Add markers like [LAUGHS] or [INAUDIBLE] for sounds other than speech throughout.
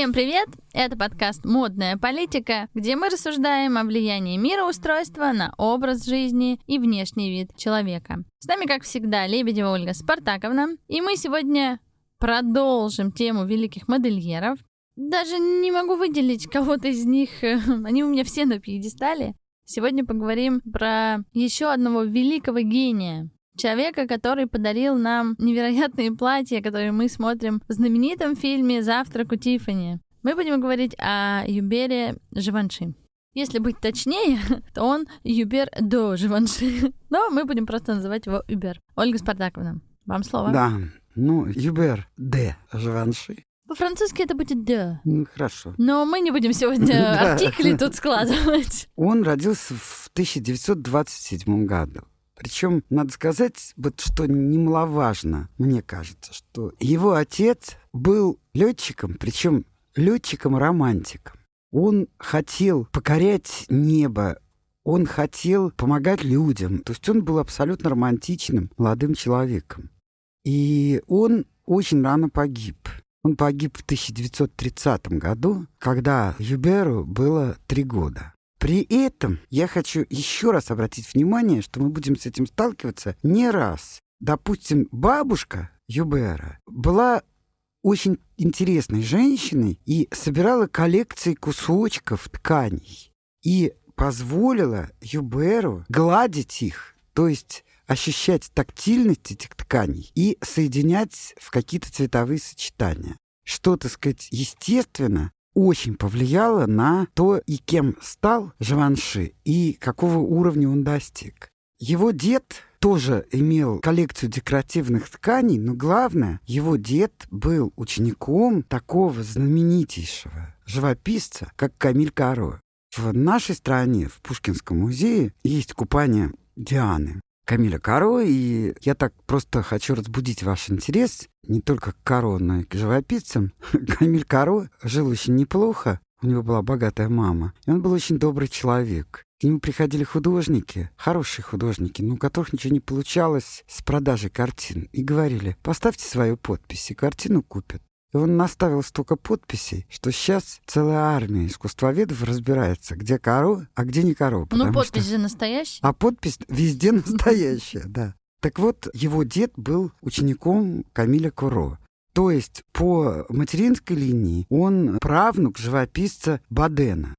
Всем привет! Это подкаст «Модная политика», где мы рассуждаем о влиянии мироустройства на образ жизни и внешний вид человека. С нами, как всегда, Лебедева Ольга Спартаковна, и мы сегодня продолжим тему великих модельеров. Даже не могу выделить кого-то из них, [LAUGHS] они у меня все на пьедестале. Сегодня поговорим про еще одного великого гения, человека, который подарил нам невероятные платья, которые мы смотрим в знаменитом фильме «Завтрак у Тиффани». Мы будем говорить о Юбере Живанши. Если быть точнее, [LAUGHS] то он Юбер до Живанши. [LAUGHS] Но мы будем просто называть его Юбер. Ольга Спартаковна, вам слово. Да, ну, Юбер де Живанши. По-французски это будет «де». Ну, хорошо. Но мы не будем сегодня [LAUGHS] артикли тут складывать. Он родился в 1927 году. Причем, надо сказать, вот что немаловажно, мне кажется, что его отец был летчиком, причем летчиком-романтиком. Он хотел покорять небо, он хотел помогать людям. То есть он был абсолютно романтичным молодым человеком. И он очень рано погиб. Он погиб в 1930 году, когда Юберу было три года. При этом я хочу еще раз обратить внимание, что мы будем с этим сталкиваться не раз. Допустим, бабушка Юбера была очень интересной женщиной и собирала коллекции кусочков тканей и позволила Юберу гладить их, то есть ощущать тактильность этих тканей и соединять в какие-то цветовые сочетания. Что, так сказать, естественно, очень повлияло на то, и кем стал Живанши, и какого уровня он достиг. Его дед тоже имел коллекцию декоративных тканей, но главное, его дед был учеником такого знаменитейшего живописца, как Камиль Каро. В нашей стране, в Пушкинском музее, есть купание Дианы. Камиля Каро, и я так просто хочу разбудить ваш интерес не только к Каро, но и к живописцам. [LAUGHS] Камиль Каро жил очень неплохо, у него была богатая мама, и он был очень добрый человек. К нему приходили художники, хорошие художники, но у которых ничего не получалось с продажей картин, и говорили, поставьте свою подпись, и картину купят. И он наставил столько подписей, что сейчас целая армия искусствоведов разбирается, где коро, а где не коро. Ну, подпись что... же настоящая. А подпись везде [LAUGHS] настоящая, да. Так вот, его дед был учеником Камиля Куро. То есть по материнской линии он правнук живописца Бадена.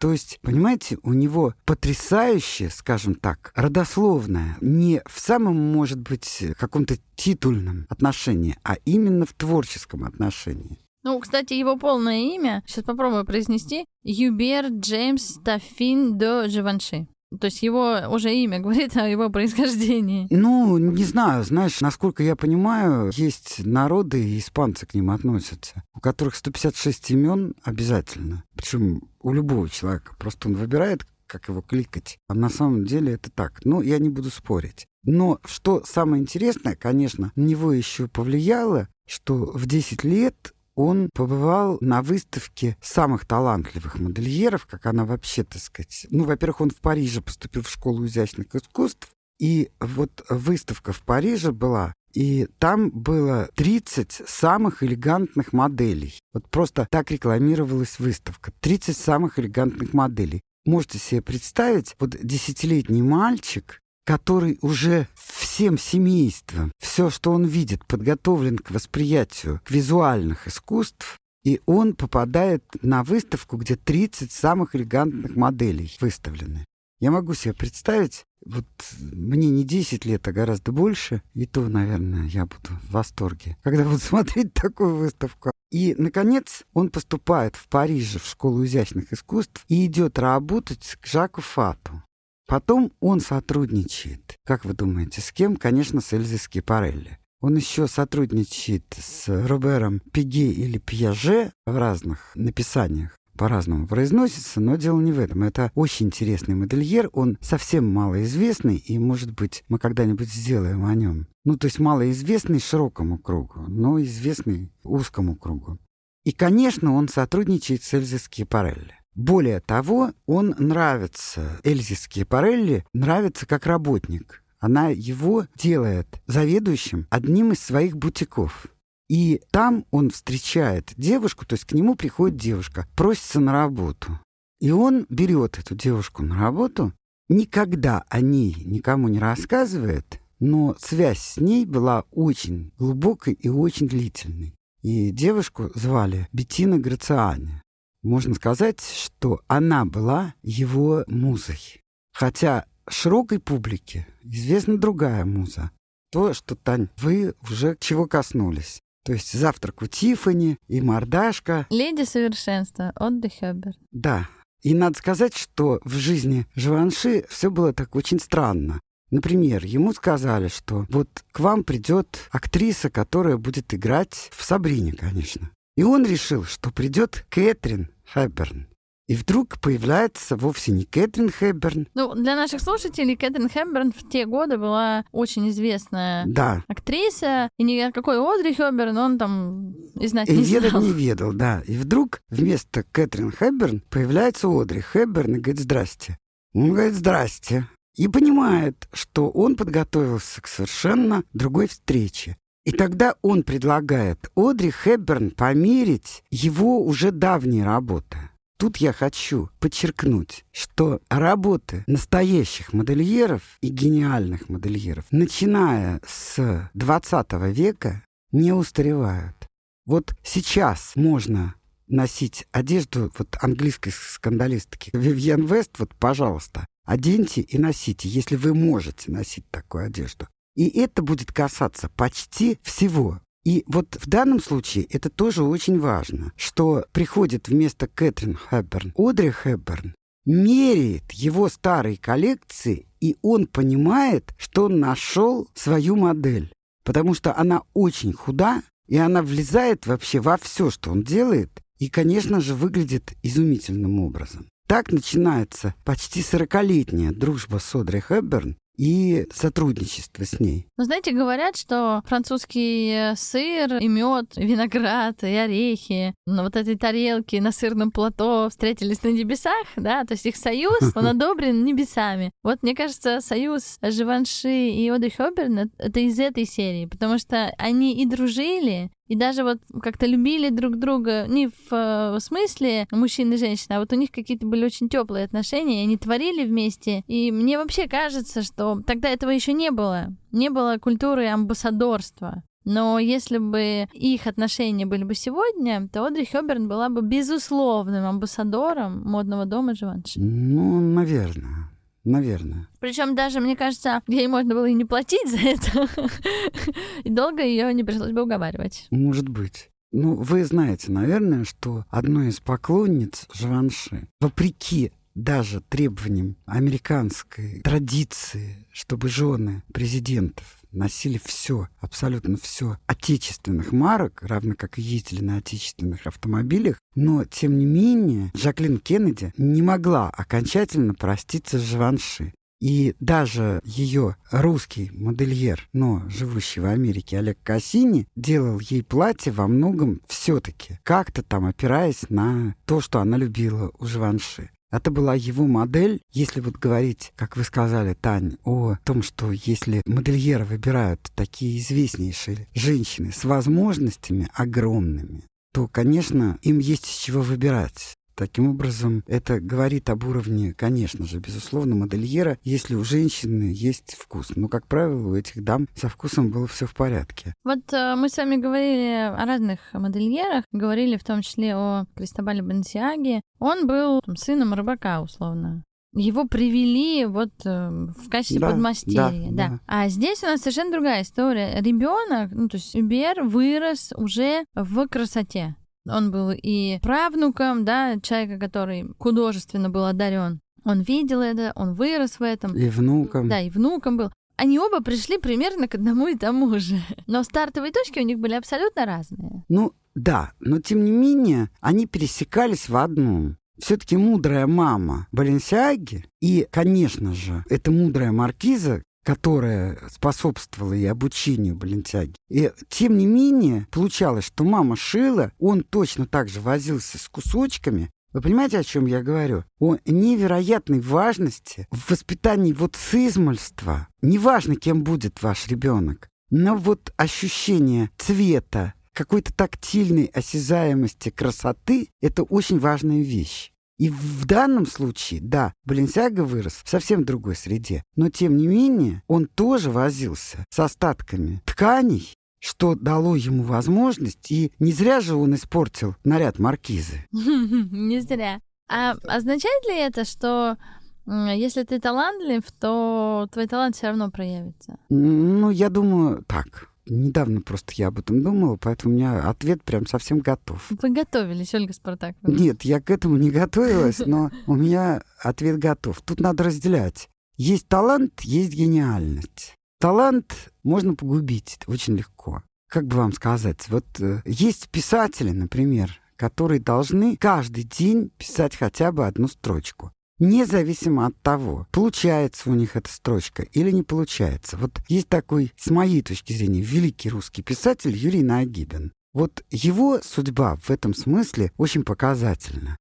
То есть, понимаете, у него потрясающее, скажем так, родословное, не в самом, может быть, каком-то титульном отношении, а именно в творческом отношении. Ну, кстати, его полное имя, сейчас попробую произнести, Юбер Джеймс Таффин до Живанши. То есть его уже имя говорит о его происхождении. Ну, не знаю, знаешь, насколько я понимаю, есть народы, и испанцы к ним относятся, у которых 156 имен обязательно. Причем у любого человека. Просто он выбирает, как его кликать. А на самом деле это так. Ну, я не буду спорить. Но что самое интересное, конечно, на него еще повлияло, что в 10 лет он побывал на выставке самых талантливых модельеров, как она вообще, так сказать. Ну, во-первых, он в Париже поступил в школу изящных искусств, и вот выставка в Париже была, и там было 30 самых элегантных моделей. Вот просто так рекламировалась выставка. 30 самых элегантных моделей. Можете себе представить, вот десятилетний мальчик который уже всем семейством, все, что он видит, подготовлен к восприятию к визуальных искусств, и он попадает на выставку, где 30 самых элегантных моделей выставлены. Я могу себе представить, вот мне не 10 лет, а гораздо больше, и то, наверное, я буду в восторге, когда буду [LAUGHS] смотреть такую выставку. И, наконец, он поступает в Париже в школу изящных искусств и идет работать к Жаку Фату. Потом он сотрудничает, как вы думаете, с кем? Конечно, с Эльзой Скипарелли. Он еще сотрудничает с Робером Пиге или Пьяже в разных написаниях по-разному произносится, но дело не в этом. Это очень интересный модельер, он совсем малоизвестный, и, может быть, мы когда-нибудь сделаем о нем. Ну, то есть малоизвестный широкому кругу, но известный узкому кругу. И, конечно, он сотрудничает с Эльзой Скипарелли. Более того, он нравится, Эльзе Скипарелли нравится как работник. Она его делает заведующим одним из своих бутиков. И там он встречает девушку, то есть к нему приходит девушка, просится на работу. И он берет эту девушку на работу, никогда о ней никому не рассказывает, но связь с ней была очень глубокой и очень длительной. И девушку звали Бетина Грациани. Можно сказать, что она была его музой. Хотя широкой публике известна другая муза. То, что, Тань, вы уже чего коснулись. То есть завтрак у Тифани и мордашка. Леди совершенства от Хёбер. Да. И надо сказать, что в жизни Живанши все было так очень странно. Например, ему сказали, что вот к вам придет актриса, которая будет играть в Сабрине, конечно. И он решил, что придет Кэтрин Хэбберн. И вдруг появляется вовсе не Кэтрин Хэбберн. Ну, для наших слушателей Кэтрин Хэбберн в те годы была очень известная да. актриса. И никакой Одри Хэбберн он там и знать и не ведать знал. не ведал, да. И вдруг вместо Кэтрин Хэбберн появляется Одри Хэбберн и говорит «Здрасте». Он говорит «Здрасте». И понимает, что он подготовился к совершенно другой встрече. И тогда он предлагает Одри Хэбберн померить его уже давние работы. Тут я хочу подчеркнуть, что работы настоящих модельеров и гениальных модельеров, начиная с 20 века, не устаревают. Вот сейчас можно носить одежду вот английской скандалистки. Вивьен Вест, вот, пожалуйста, оденьте и носите, если вы можете носить такую одежду. И это будет касаться почти всего. И вот в данном случае это тоже очень важно, что приходит вместо Кэтрин Хэбберн Одри Хэбберн, меряет его старые коллекции, и он понимает, что он нашел свою модель. Потому что она очень худа, и она влезает вообще во все, что он делает, и, конечно же, выглядит изумительным образом. Так начинается почти сорокалетняя дружба с Одри Хэбберн, и сотрудничество с ней. Ну, знаете, говорят, что французский сыр и мед, виноград и орехи на вот этой тарелке на сырном плато встретились на небесах, да, то есть их союз, [LAUGHS] он одобрен небесами. Вот, мне кажется, союз Живанши и Оды Хёберн — это из этой серии, потому что они и дружили, и даже вот как-то любили друг друга не в, э, смысле мужчины и женщины, а вот у них какие-то были очень теплые отношения, они творили вместе. И мне вообще кажется, что тогда этого еще не было. Не было культуры амбассадорства. Но если бы их отношения были бы сегодня, то Одри Хёберн была бы безусловным амбассадором модного дома Живанши. Ну, наверное. Наверное. Причем даже, мне кажется, ей можно было и не платить за это. [LAUGHS] И долго ее не пришлось бы уговаривать. Может быть. Ну, вы знаете, наверное, что одной из поклонниц Живанши, вопреки даже требованиям американской традиции, чтобы жены президентов носили все, абсолютно все отечественных марок, равно как и ездили на отечественных автомобилях. Но, тем не менее, Жаклин Кеннеди не могла окончательно проститься с Живанши. И даже ее русский модельер, но живущий в Америке Олег Кассини, делал ей платье во многом все-таки, как-то там опираясь на то, что она любила у Живанши. Это была его модель, если вот говорить, как вы сказали, Тань, о том, что если модельеры выбирают такие известнейшие женщины с возможностями огромными, то, конечно, им есть из чего выбирать. Таким образом, это говорит об уровне, конечно же, безусловно, модельера, если у женщины есть вкус. Но, как правило, у этих дам со вкусом было все в порядке. Вот э, мы с вами говорили о разных модельерах, говорили в том числе о Кристобале Бенсиаге. Он был там, сыном рыбака, условно. Его привели вот э, в качестве Да, подмастерья, да, да, да. А здесь у нас совершенно другая история. Ребенок, ну то есть Убер вырос уже в красоте. Он был и правнуком, да, человека, который художественно был одарен. Он видел это, он вырос в этом. И внукам. Да, и внуком был. Они оба пришли примерно к одному и тому же. Но стартовые точки у них были абсолютно разные. Ну, да, но тем не менее, они пересекались в одном. Все-таки мудрая мама Баленсиаги и, конечно же, эта мудрая маркиза, которая способствовала и обучению Баленсиаги. И тем не менее, получалось, что мама шила, он точно так же возился с кусочками. Вы понимаете, о чем я говорю? О невероятной важности в воспитании вот сызмальства. Неважно, кем будет ваш ребенок, но вот ощущение цвета, какой-то тактильной осязаемости красоты — это очень важная вещь. И в данном случае, да, Баленсиага вырос в совсем другой среде, но тем не менее он тоже возился с остатками тканей, что дало ему возможность, и не зря же он испортил наряд маркизы. [LAUGHS] Не зря. А означает ли это, что если ты талантлив, то твой талант все равно проявится? Ну, я думаю, так. Недавно просто я об этом думала, поэтому у меня ответ прям совсем готов. Вы готовились, Ольга Спартаковна? Нет, я к этому не готовилась, но у меня ответ готов. Тут надо разделять. Есть талант, есть гениальность. Талант можно погубить очень легко. Как бы вам сказать, вот э, есть писатели, например, которые должны каждый день писать хотя бы одну строчку независимо от того, получается у них эта строчка или не получается. Вот есть такой, с моей точки зрения, великий русский писатель Юрий Нагибин. Вот его судьба в этом смысле очень показательна.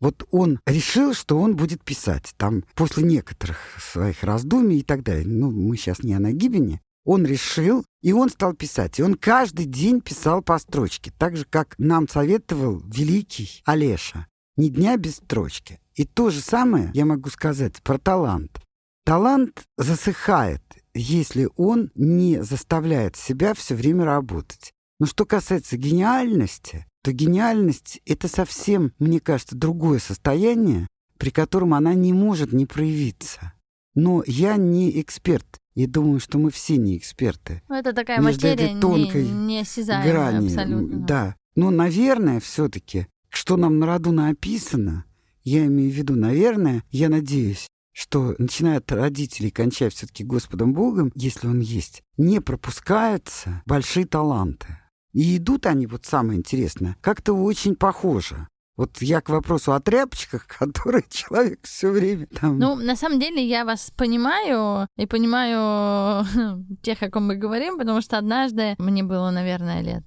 Вот он решил, что он будет писать. Там после некоторых своих раздумий и так далее. Ну, мы сейчас не о Нагибине. Он решил, и он стал писать. И он каждый день писал по строчке. Так же, как нам советовал великий Олеша. Ни дня без строчки. И то же самое я могу сказать про талант. Талант засыхает, если он не заставляет себя все время работать. Но что касается гениальности, то гениальность — это совсем, мне кажется, другое состояние, при котором она не может не проявиться. Но я не эксперт. И думаю, что мы все не эксперты. Ну, это такая Между материя этой тонкой не, не грани. абсолютно. Да. Но, наверное, все-таки, что нам на роду написано, я имею в виду, наверное, я надеюсь, что начиная от родителей, кончая все-таки Господом Богом, если он есть, не пропускаются большие таланты. И идут они, вот самое интересное, как-то очень похоже. Вот я к вопросу о тряпочках, [LAUGHS] которые человек все время там... Ну, на самом деле, я вас понимаю и понимаю [LAUGHS] тех, о ком мы говорим, потому что однажды мне было, наверное, лет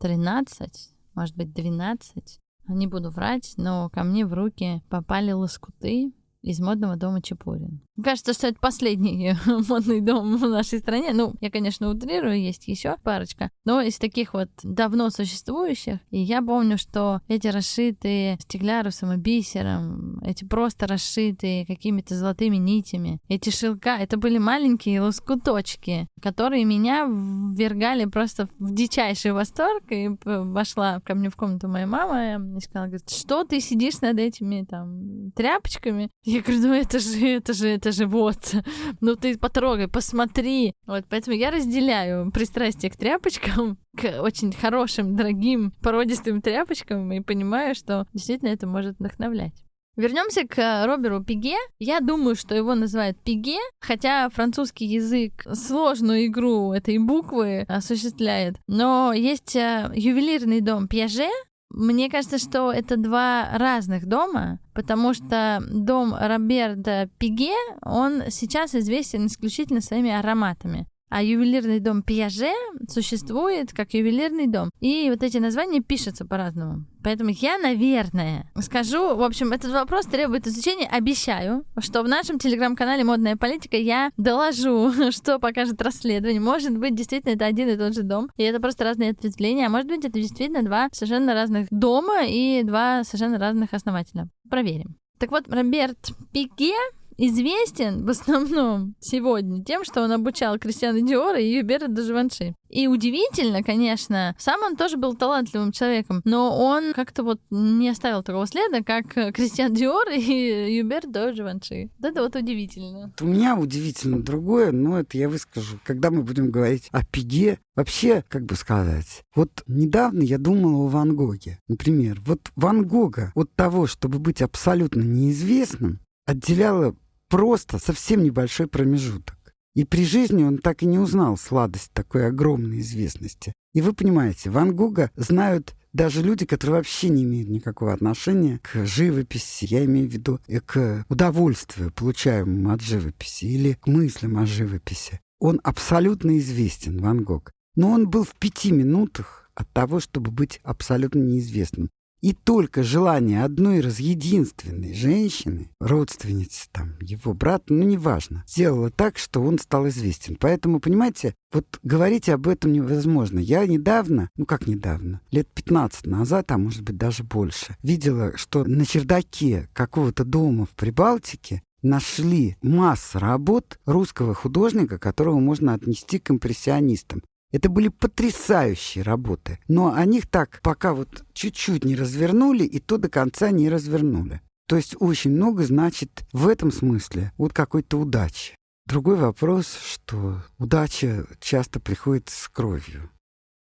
13, может быть, 12, не буду врать, но ко мне в руки попали лоскуты из модного дома Чепурин. Кажется, что это последний [LAUGHS] модный дом в нашей стране. Ну, я, конечно, утрирую, есть еще парочка, но из таких вот давно существующих. И я помню, что эти расшитые стеклярусом и бисером, эти просто расшитые какими-то золотыми нитями, эти шелка, это были маленькие лоскуточки, которые меня ввергали просто в дичайший восторг. И вошла ко мне в комнату моя мама и сказала, говорит, что ты сидишь над этими там тряпочками? Я говорю, ну это же, это же, это же вот. [LAUGHS] Ну ты потрогай, посмотри. Вот, поэтому я разделяю пристрастие к тряпочкам, [LAUGHS] к очень хорошим, дорогим, породистым тряпочкам и понимаю, что действительно это может вдохновлять. Вернемся к Роберу Пиге. Я думаю, что его называют Пиге, хотя французский язык сложную игру этой буквы осуществляет. Но есть э, ювелирный дом Пьяже, мне кажется, что это два разных дома, потому что дом Роберта Пиге, он сейчас известен исключительно своими ароматами. А ювелирный дом Пьяже существует как ювелирный дом. И вот эти названия пишутся по-разному. Поэтому я, наверное, скажу, в общем, этот вопрос требует изучения. Обещаю, что в нашем телеграм-канале «Модная политика» я доложу, [LAUGHS] что покажет расследование. Может быть, действительно, это один и тот же дом, и это просто разные ответвления, а может быть, это действительно два совершенно разных дома и два совершенно разных основателя. Проверим. Так вот, Роберт Пике известен в основном сегодня тем, что он обучал Кристиана Диора и Юбера де Живанши. И удивительно, конечно, сам он тоже был талантливым человеком, но он как-то вот не оставил такого следа, как Кристиан Диор и Юбер де Живанши. Вот это вот удивительно. У меня удивительно другое, но это я выскажу, когда мы будем говорить о пиге. Вообще, как бы сказать, вот недавно я думал о Ван Гоге. Например, вот Ван Гога от того, чтобы быть абсолютно неизвестным, отделяло просто совсем небольшой промежуток. И при жизни он так и не узнал сладость такой огромной известности. И вы понимаете, Ван Гога знают даже люди, которые вообще не имеют никакого отношения к живописи, я имею в виду и к удовольствию, получаемому от живописи, или к мыслям о живописи. Он абсолютно известен, Ван Гог. Но он был в пяти минутах от того, чтобы быть абсолютно неизвестным. И только желание одной раз единственной женщины, родственницы там, его брата, ну неважно, сделало так, что он стал известен. Поэтому, понимаете, вот говорить об этом невозможно. Я недавно, ну как недавно, лет 15 назад, а может быть даже больше, видела, что на чердаке какого-то дома в Прибалтике нашли массу работ русского художника, которого можно отнести к импрессионистам. Это были потрясающие работы, но о них так пока вот чуть-чуть не развернули и то до конца не развернули. То есть очень много значит в этом смысле вот какой-то удачи. Другой вопрос, что удача часто приходит с кровью.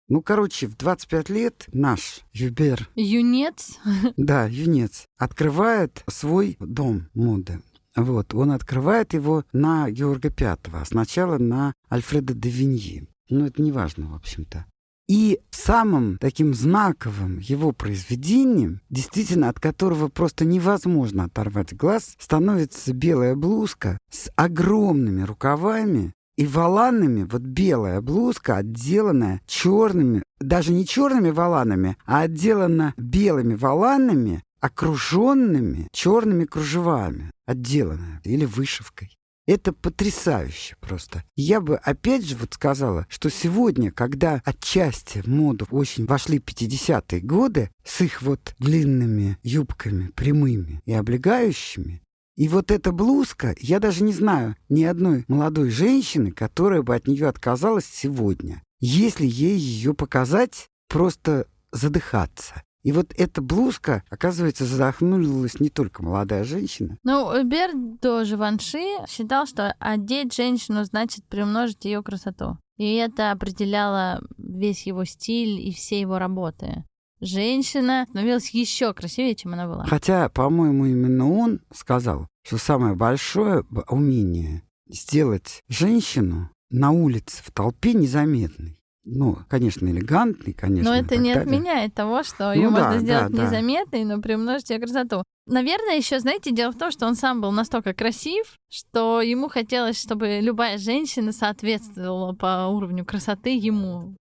Ну, короче, в 25 лет наш Юбер... Юнец? [LAUGHS] Да, юнец. Открывает свой дом моды. Вот, он открывает его на Георга Пятого, а сначала на Альфреда де Виньи. Ну, это не важно, в общем-то. И самым таким знаковым его произведением, действительно от которого просто невозможно оторвать глаз, становится белая блузка с огромными рукавами и воланами. Вот белая блузка, отделанная черными, даже не черными воланами, а отделана белыми воланами окруженными черными кружевами, отделанная или вышивкой. Это потрясающе просто. Я бы опять же вот сказала, что сегодня, когда отчасти в моду очень вошли 50-е годы с их вот длинными юбками, прямыми и облегающими, и вот эта блузка, я даже не знаю ни одной молодой женщины, которая бы от нее отказалась сегодня. Если ей ее показать, просто задыхаться. И вот эта блузка, оказывается, задохнулась не только молодая женщина. Ну, Бердо Живанши считал, что одеть женщину значит приумножить ее красоту. И это определяло весь его стиль и все его работы. Женщина становилась еще красивее, чем она была. Хотя, по-моему, именно он сказал, что самое большое умение сделать женщину на улице в толпе незаметной ну, конечно, элегантный, конечно. Но это не далее. отменяет того, что ее ну, можно да, сделать да, незаметной, да. но приумножить ее красоту. Наверное, еще, знаете, дело в том, что он сам был настолько красив, что ему хотелось, чтобы любая женщина соответствовала по уровню красоты ему.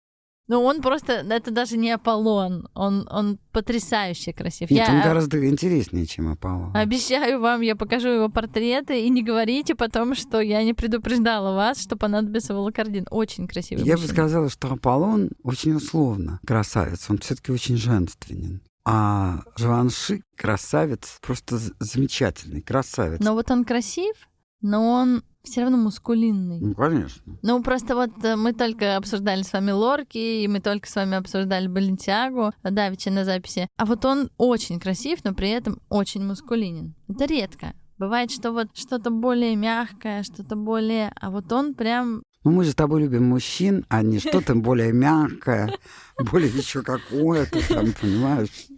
Ну, он просто, это даже не Аполлон, он, он потрясающе красив. Нет, я он гораздо интереснее, чем Аполлон. Обещаю вам, я покажу его портреты, и не говорите потом, что я не предупреждала вас, что понадобится волокордин. Очень красивый Я мужчина. бы сказала, что Аполлон очень условно красавец, он все таки очень женственен. А Живанши красавец, просто замечательный красавец. Но вот он красив, но он все равно мускулинный. Ну, конечно. Ну, просто вот э, мы только обсуждали с вами Лорки, и мы только с вами обсуждали Балентиагу, давеча на записи. А вот он очень красив, но при этом очень мускулинен. Это редко. Бывает, что вот что-то более мягкое, что-то более... А вот он прям ну, мы же с тобой любим мужчин, а не [LAUGHS] что-то более мягкое, более еще какое-то там, понимаешь?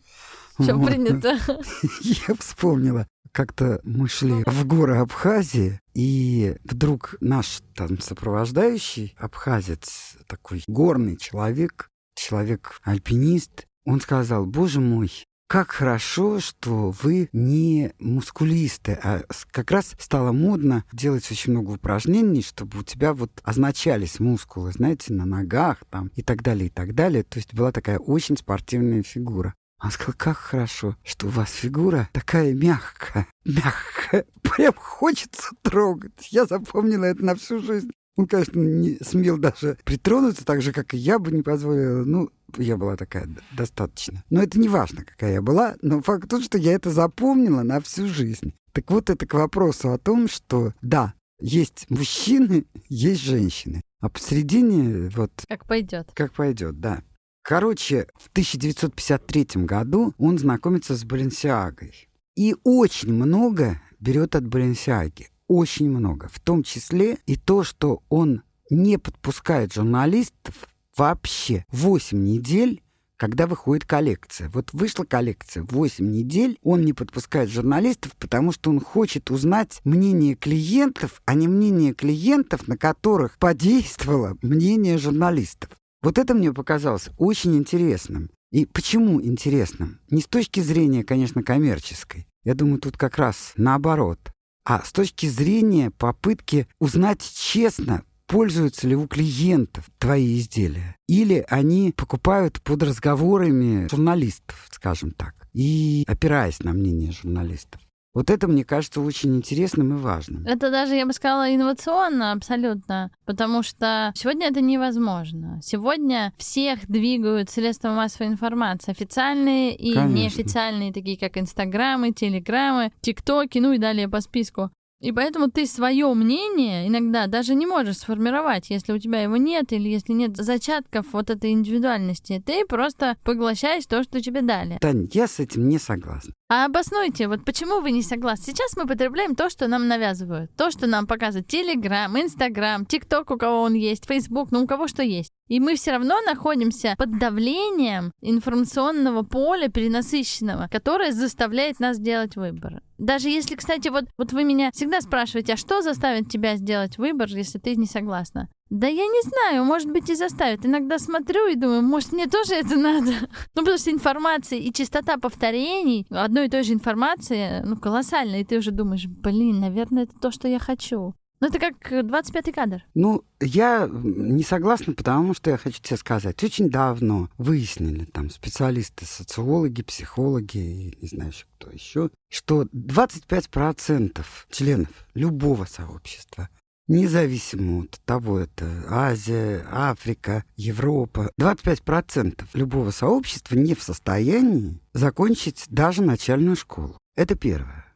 Все принято. [LAUGHS] Я вспомнила как-то мы шли в горы Абхазии, и вдруг наш там сопровождающий абхазец, такой горный человек, человек-альпинист, он сказал, боже мой, как хорошо, что вы не мускулисты, а как раз стало модно делать очень много упражнений, чтобы у тебя вот означались мускулы, знаете, на ногах там и так далее, и так далее. То есть была такая очень спортивная фигура. Он сказал, как хорошо, что у вас фигура такая мягкая, мягкая. Прям хочется трогать. Я запомнила это на всю жизнь. Он, конечно, не смел даже притронуться, так же, как и я бы не позволила. Ну, я была такая достаточно. Но это не важно, какая я была, но факт тот, что я это запомнила на всю жизнь. Так вот, это к вопросу о том, что да, есть мужчины, есть женщины. А посередине вот... Как пойдет. Как пойдет, да. Короче, в 1953 году он знакомится с Баленсиагой. И очень много берет от Баленсиаги. Очень много. В том числе и то, что он не подпускает журналистов вообще 8 недель когда выходит коллекция. Вот вышла коллекция 8 недель, он не подпускает журналистов, потому что он хочет узнать мнение клиентов, а не мнение клиентов, на которых подействовало мнение журналистов. Вот это мне показалось очень интересным. И почему интересным? Не с точки зрения, конечно, коммерческой. Я думаю, тут как раз наоборот. А с точки зрения попытки узнать честно, пользуются ли у клиентов твои изделия, или они покупают под разговорами журналистов, скажем так, и опираясь на мнение журналистов. Вот это, мне кажется, очень интересным и важным. Это даже, я бы сказала, инновационно абсолютно, потому что сегодня это невозможно. Сегодня всех двигают средства массовой информации, официальные и Конечно. неофициальные, такие как Инстаграмы, Телеграмы, ТикТоки, ну и далее по списку. И поэтому ты свое мнение иногда даже не можешь сформировать, если у тебя его нет или если нет зачатков вот этой индивидуальности. Ты просто поглощаешь то, что тебе дали. Тань, я с этим не согласна. А обоснуйте, вот почему вы не согласны? Сейчас мы потребляем то, что нам навязывают. То, что нам показывают Телеграм, Инстаграм, ТикТок, у кого он есть, Фейсбук, ну у кого что есть. И мы все равно находимся под давлением информационного поля перенасыщенного, которое заставляет нас делать выбор. Даже если, кстати, вот, вот вы меня всегда спрашиваете, а что заставит тебя сделать выбор, если ты не согласна? Да я не знаю, может быть и заставит. Иногда смотрю и думаю, может мне тоже это надо? [LAUGHS] Ну потому что информация и частота повторений одной и той же информации, ну колоссальная, и ты уже думаешь, блин, наверное, это то, что я хочу. Ну это как 25-й кадр. Ну, я не согласна, потому что я хочу тебе сказать. Очень давно выяснили там специалисты, социологи, психологи, не знаю еще кто еще, что 25% членов любого сообщества независимо от того, это Азия, Африка, Европа, 25% любого сообщества не в состоянии закончить даже начальную школу. Это первое.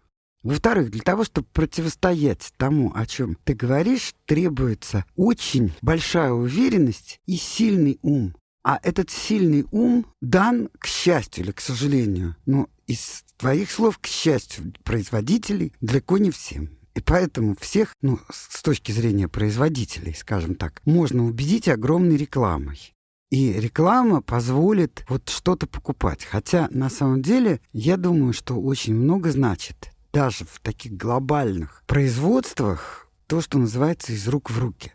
Во-вторых, для того, чтобы противостоять тому, о чем ты говоришь, требуется очень большая уверенность и сильный ум. А этот сильный ум дан, к счастью или к сожалению, но из твоих слов, к счастью, производителей далеко не всем. И поэтому всех, ну, с точки зрения производителей, скажем так, можно убедить огромной рекламой. И реклама позволит вот что-то покупать. Хотя на самом деле я думаю, что очень много значит даже в таких глобальных производствах то, что называется из рук в руки.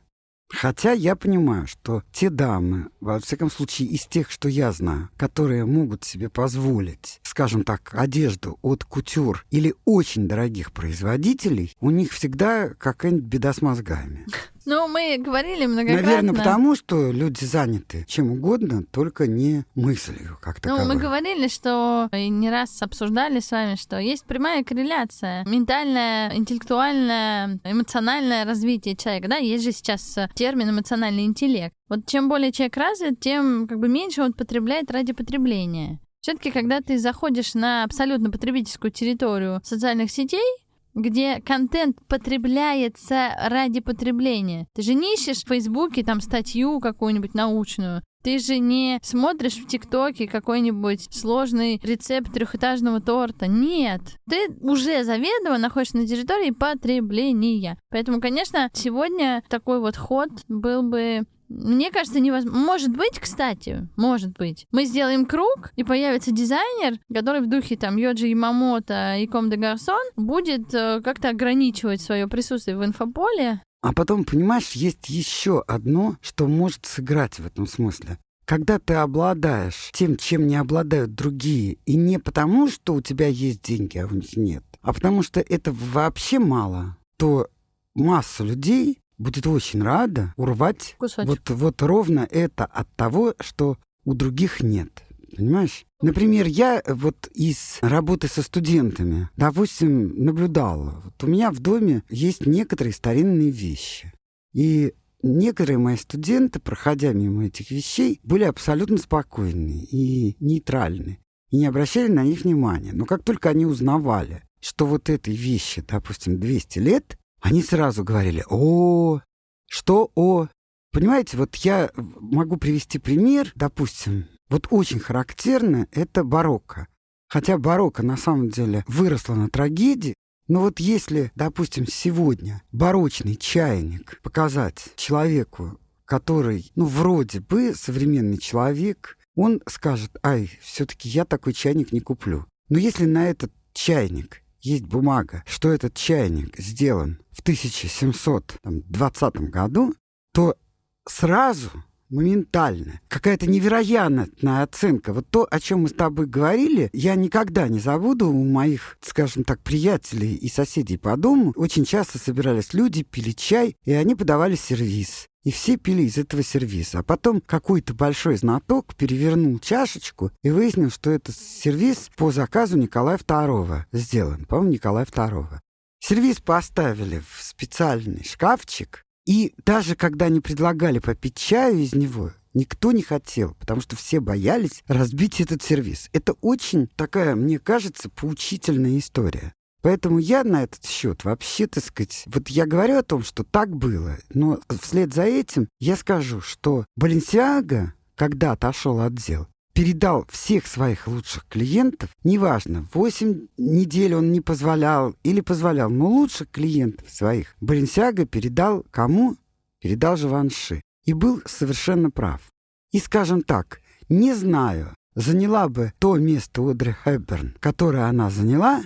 Хотя я понимаю, что те дамы, во всяком случае из тех, что я знаю, которые могут себе позволить, скажем так, одежду от кутюр или очень дорогих производителей, у них всегда какая-нибудь беда с мозгами. Ну, мы говорили многократно. Наверное, потому что люди заняты чем угодно, только не мыслью как таковой. Ну, мы говорили, что и не раз обсуждали с вами, что есть прямая корреляция. Ментальное, интеллектуальное, эмоциональное развитие человека. Да, есть же сейчас термин эмоциональный интеллект. Вот чем более человек развит, тем как бы меньше он потребляет ради потребления. Все-таки, когда ты заходишь на абсолютно потребительскую территорию социальных сетей, где контент потребляется ради потребления. Ты же не ищешь в Фейсбуке там статью какую-нибудь научную. Ты же не смотришь в ТикТоке какой-нибудь сложный рецепт трехэтажного торта. Нет. Ты уже заведомо находишься на территории потребления. Поэтому, конечно, сегодня такой вот ход был бы мне кажется, невозможно. Может быть, кстати, может быть. Мы сделаем круг, и появится дизайнер, который в духе там Йоджи Ямамото и Ком де Гарсон будет э, как-то ограничивать свое присутствие в инфополе. А потом, понимаешь, есть еще одно, что может сыграть в этом смысле. Когда ты обладаешь тем, чем не обладают другие, и не потому, что у тебя есть деньги, а у них нет, а потому что это вообще мало, то масса людей будет очень рада урвать вот, вот ровно это от того, что у других нет. Понимаешь? Например, я вот из работы со студентами, допустим, наблюдала. Вот у меня в доме есть некоторые старинные вещи. И некоторые мои студенты, проходя мимо этих вещей, были абсолютно спокойны и нейтральны. И не обращали на них внимания. Но как только они узнавали, что вот этой вещи, допустим, 200 лет, они сразу говорили, о, что о... Понимаете, вот я могу привести пример, допустим, вот очень характерно это барокко. Хотя барокко на самом деле выросла на трагедии, но вот если, допустим, сегодня барочный чайник показать человеку, который, ну, вроде бы современный человек, он скажет, ай, все-таки я такой чайник не куплю. Но если на этот чайник есть бумага, что этот чайник сделан в 1720 году, то сразу, моментально, какая-то невероятная оценка. Вот то, о чем мы с тобой говорили, я никогда не забуду у моих, скажем так, приятелей и соседей по дому. Очень часто собирались люди, пили чай, и они подавали сервис. И все пили из этого сервиса. А потом какой-то большой знаток перевернул чашечку и выяснил, что это сервис по заказу Николая II сделан. По-моему, Николая II. Сервис поставили в специальный шкафчик, и даже когда они предлагали попить чаю из него, никто не хотел, потому что все боялись разбить этот сервис. Это очень такая, мне кажется, поучительная история. Поэтому я на этот счет вообще, так сказать, вот я говорю о том, что так было, но вслед за этим я скажу, что Баленсиага когда отошел от дел, передал всех своих лучших клиентов, неважно, 8 недель он не позволял или позволял, но лучших клиентов своих Баленсиага передал кому? Передал Живанши. И был совершенно прав. И, скажем так, не знаю, заняла бы то место Одри Хэбберн, которое она заняла,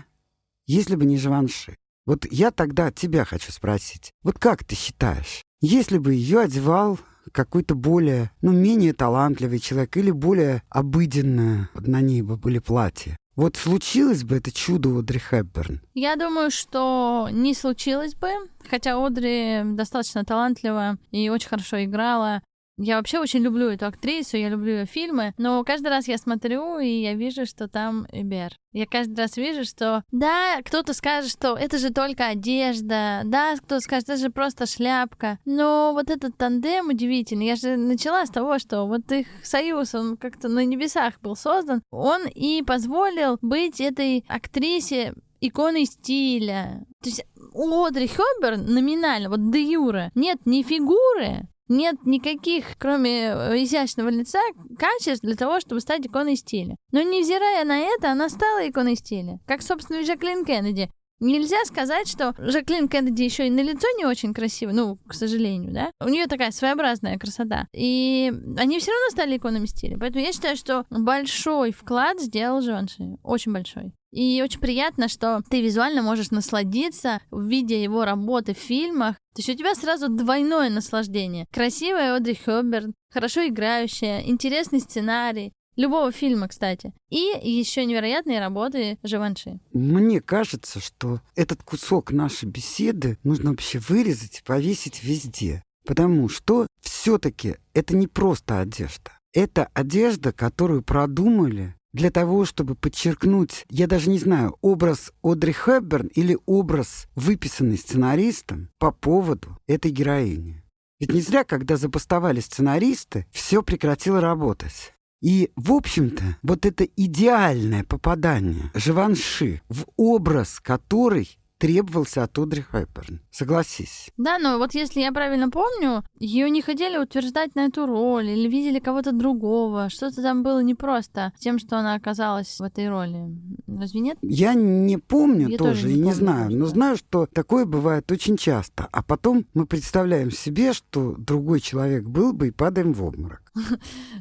если бы не Живанши. Вот я тогда тебя хочу спросить. Вот как ты считаешь, если бы ее одевал какой-то более, ну, менее талантливый человек или более обыденное на ней бы были платья, вот случилось бы это чудо Одри Хепберн? Я думаю, что не случилось бы, хотя Одри достаточно талантлива и очень хорошо играла. Я вообще очень люблю эту актрису, я люблю ее фильмы, но каждый раз я смотрю, и я вижу, что там Эбер. Я каждый раз вижу, что да, кто-то скажет, что это же только одежда, да, кто-то скажет, это же просто шляпка. Но вот этот тандем удивительный. Я же начала с того, что вот их союз, он как-то на небесах был создан. Он и позволил быть этой актрисе иконой стиля. То есть у Одри Хёберн номинально, вот де юра, нет ни фигуры, нет никаких, кроме э, изящного лица, качеств для того, чтобы стать иконой стиля. Но невзирая на это, она стала иконой стиля. Как, собственно, и Жаклин Кеннеди. Нельзя сказать, что Жаклин Кеннеди еще и на лицо не очень красиво, ну, к сожалению, да. У нее такая своеобразная красота. И они все равно стали иконами стиля. Поэтому я считаю, что большой вклад сделал Живанши. Очень большой. И очень приятно, что ты визуально можешь насладиться, видя его работы в фильмах. То есть у тебя сразу двойное наслаждение. Красивая Одри Хёберн, хорошо играющая, интересный сценарий. Любого фильма, кстати. И еще невероятные работы Живанши. Мне кажется, что этот кусок нашей беседы нужно вообще вырезать и повесить везде. Потому что все-таки это не просто одежда. Это одежда, которую продумали для того, чтобы подчеркнуть, я даже не знаю, образ Одри Хэбберн или образ, выписанный сценаристом по поводу этой героини. Ведь не зря, когда запустовали сценаристы, все прекратило работать. И, в общем-то, вот это идеальное попадание Живанши в образ, который требовался от Одри Хэпберн. Согласись. Да, но вот если я правильно помню, ее не хотели утверждать на эту роль или видели кого-то другого. Что-то там было непросто тем, что она оказалась в этой роли. Разве нет? Я не помню я тоже, тоже не и не помню, знаю, но знаю, что такое бывает очень часто. А потом мы представляем себе, что другой человек был бы и падаем в обморок. [LAUGHS]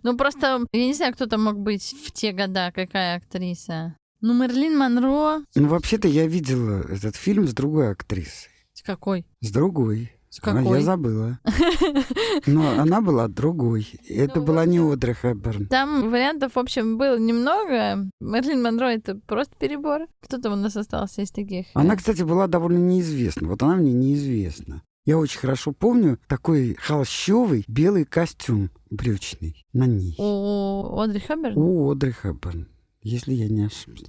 Ну просто, я не знаю, кто там мог быть в те года, какая актриса. Ну, Мерлин Монро... Ну, вообще-то я видела этот фильм с другой актрисой. С какой? С другой. С какой? А я забыла. [LAUGHS] Но она была другой. Это ну, была не Одри Хэбберн. Там вариантов, в общем, было немного. Мерлин Монро — это просто перебор. Кто там у нас остался из таких? Она, кстати, была довольно неизвестна. Вот она мне неизвестна. Я очень хорошо помню такой холщовый белый костюм брючный на ней. У Одри Хэбберн? У Одри Хэбберн если я не ошибаюсь.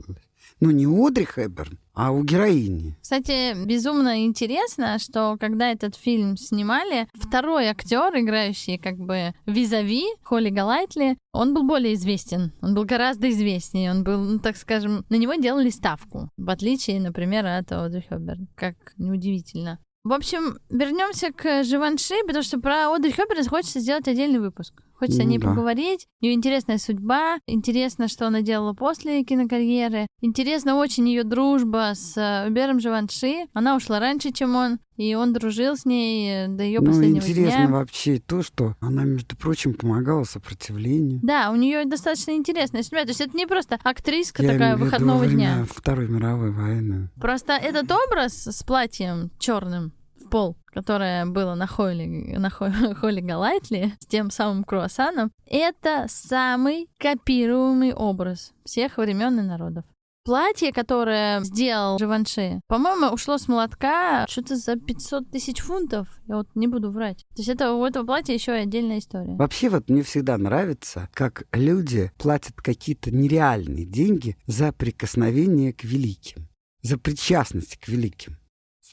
Ну, не Одри Хэбберн, а у героини. Кстати, безумно интересно, что когда этот фильм снимали, второй актер, играющий как бы визави Холли Галайтли, он был более известен. Он был гораздо известнее. Он был, ну, так скажем, на него делали ставку. В отличие, например, от Одри Хэбберн. Как неудивительно. В общем, вернемся к Живанши, потому что про Одри Хёбберн хочется сделать отдельный выпуск. Хочется ну, о ней да. поговорить. Ее интересная судьба. Интересно, что она делала после кинокарьеры. Интересна очень ее дружба с э, Убером Живанши. Она ушла раньше, чем он. И он дружил с ней э, до ее ну, последнего интересно дня. вообще то, что она, между прочим, помогала сопротивлению. Да, у нее достаточно интересная судьба. То есть это не просто актриска Я такая выходного дня. Второй мировой войны. Просто этот образ с платьем черным в пол, которое было на Холли, на [LAUGHS] Холли Галайтли с тем самым круассаном, это самый копируемый образ всех времен и народов. Платье, которое сделал Живанши, по-моему, ушло с молотка что-то за 500 тысяч фунтов. Я вот не буду врать. То есть это у этого платья еще отдельная история. Вообще вот мне всегда нравится, как люди платят какие-то нереальные деньги за прикосновение к великим, за причастность к великим.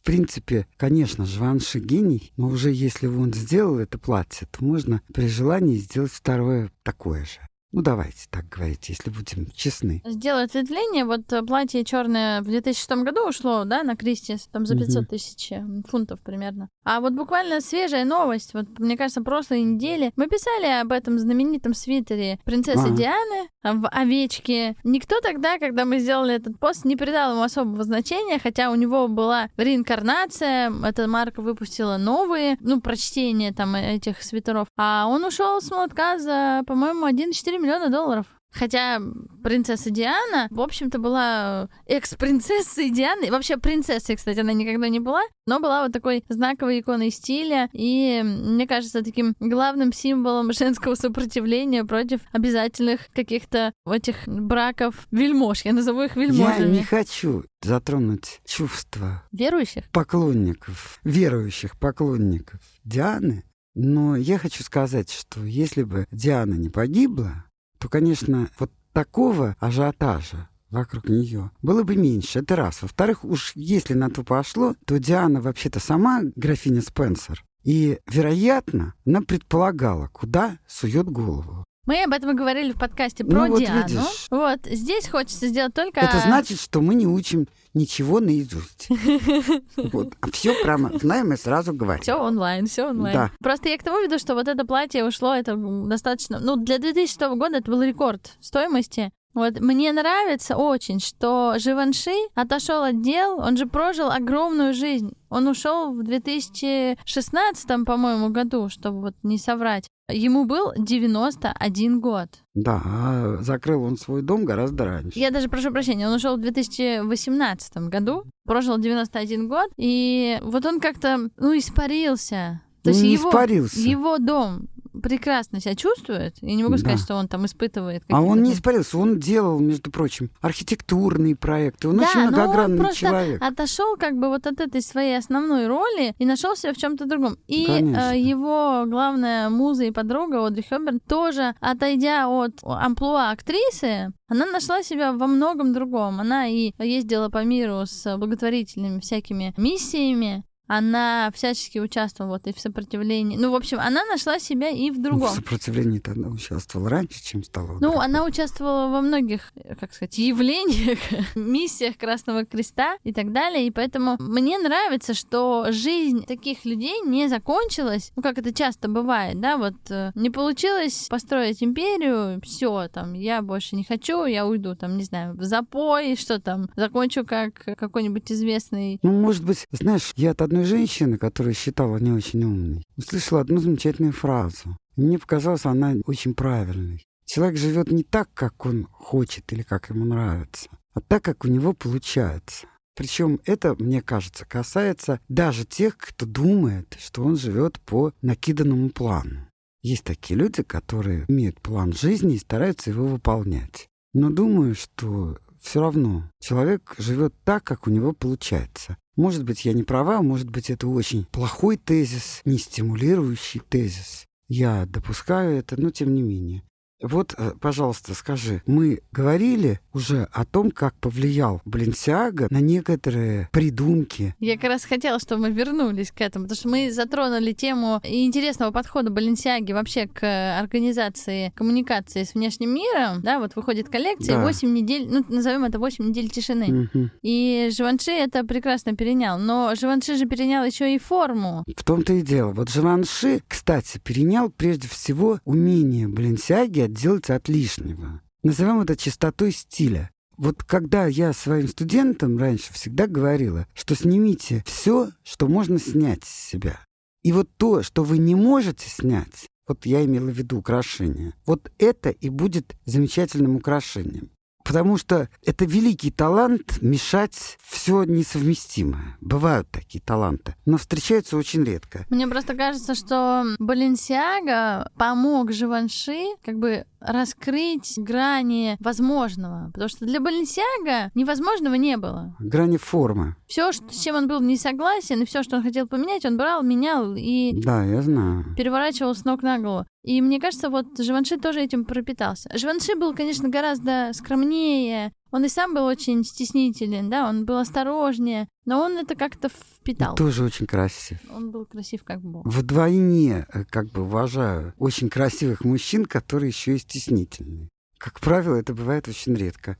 В принципе, конечно, Живанши гений, но уже если он сделал это платье, то можно при желании сделать второе такое же. Ну, давайте так говорить, если будем честны. Сделаю ответвление. Вот э, платье черное в 2006 году ушло, да, на Кристис, там за 500 тысяч э, фунтов примерно. А вот буквально свежая новость, вот мне кажется, прошлой недели мы писали об этом знаменитом свитере принцессы а. Дианы в овечке. Никто тогда, когда мы сделали этот пост, не придал ему особого значения, хотя у него была реинкарнация, эта марка выпустила новые, ну, прочтение там этих свитеров. А он ушел с молотка за, по-моему, 1,4 миллиона долларов. Хотя принцесса Диана, в общем-то, была экс-принцессой Дианы. Вообще принцессой, кстати, она никогда не была, но была вот такой знаковой иконой стиля и, мне кажется, таким главным символом женского сопротивления против обязательных каких-то этих браков вельмож. Я назову их вельможами. Я не хочу затронуть чувства верующих поклонников, верующих поклонников Дианы, но я хочу сказать, что если бы Диана не погибла, то, конечно, вот такого ажиотажа вокруг нее было бы меньше. Это раз. Во-вторых, уж если на то пошло, то Диана вообще-то сама графиня Спенсер. И, вероятно, она предполагала, куда сует голову. Мы об этом говорили в подкасте про ну, вот Диану. Видишь, вот здесь хочется сделать только. Это значит, что мы не учим ничего наизусть. [LAUGHS] Вот. А все прямо знаем и сразу говорим. Все онлайн, все онлайн. Да. Просто я к тому веду, что вот это платье ушло, это достаточно... Ну, для 2006 года это был рекорд стоимости. Вот мне нравится очень, что Живанши отошел от дел, он же прожил огромную жизнь. Он ушел в 2016, по-моему, году, чтобы вот не соврать. Ему был 91 год. Да, а закрыл он свой дом гораздо раньше. Я даже прошу прощения, он ушел в 2018 году, прожил 91 год, и вот он как-то, ну, испарился. То есть не его, испарился. его дом прекрасно себя чувствует. Я не могу да. сказать, что он там испытывает. А он не испарился, он делал, между прочим, архитектурные проекты. Он да, очень многогранный но он человек. Отошел как бы вот от этой своей основной роли и нашел себя в чем-то другом. И э, его главная муза и подруга Одри Хёберн тоже, отойдя от амплуа актрисы, она нашла себя во многом другом. Она и ездила по миру с благотворительными всякими миссиями, она всячески участвовала вот и в сопротивлении. Ну, в общем, она нашла себя и в другом. Ну, в сопротивлении-то она участвовала раньше, чем стала. Ну, она участвовала во многих, как сказать, явлениях, [LAUGHS] миссиях Красного Креста и так далее. И поэтому мне нравится, что жизнь таких людей не закончилась, ну, как это часто бывает, да, вот э, не получилось построить империю, все, там, я больше не хочу, я уйду, там, не знаю, в запой, что там, закончу как какой-нибудь известный... Ну, может быть, знаешь, я от одной одной женщины, которую считала не очень умной, услышала одну замечательную фразу. И мне показалось, она очень правильной. Человек живет не так, как он хочет или как ему нравится, а так, как у него получается. Причем это, мне кажется, касается даже тех, кто думает, что он живет по накиданному плану. Есть такие люди, которые имеют план жизни и стараются его выполнять. Но думаю, что все равно человек живет так, как у него получается. Может быть, я не права, может быть, это очень плохой тезис, не стимулирующий тезис. Я допускаю это, но тем не менее. Вот, э, пожалуйста, скажи, мы говорили уже о том, как повлиял Блинсиага на некоторые придумки. Я как раз хотела, чтобы мы вернулись к этому, потому что мы затронули тему интересного подхода Баленсиаги вообще к организации коммуникации с внешним миром. Да, вот выходит коллекция, да. 8 недель, ну, назовем это 8 недель тишины. Угу. И Живанши это прекрасно перенял. Но Живанши же перенял еще и форму. В том-то и дело. Вот Живанши, кстати, перенял прежде всего умение Баленсиаги отделаться от лишнего. Назовем это чистотой стиля. Вот когда я своим студентам раньше всегда говорила, что снимите все, что можно снять с себя. И вот то, что вы не можете снять, вот я имела в виду украшение, вот это и будет замечательным украшением. Потому что это великий талант мешать все несовместимое. Бывают такие таланты, но встречаются очень редко. Мне просто кажется, что Баленсиага помог Живанши как бы раскрыть грани возможного. Потому что для Баленсиага невозможного не было. Грани формы. Все, с чем он был не согласен, и все, что он хотел поменять, он брал, менял и Да, я знаю. переворачивал с ног на голову. И мне кажется, вот Живанши тоже этим пропитался. Живанши был, конечно, гораздо скромнее. Он и сам был очень стеснителен, да, он был осторожнее, но он это как-то впитал. Тоже очень красив. Он был красив как бог. Вдвойне, э, как бы, уважаю очень красивых мужчин, которые еще и стеснительные. Как правило, это бывает очень редко.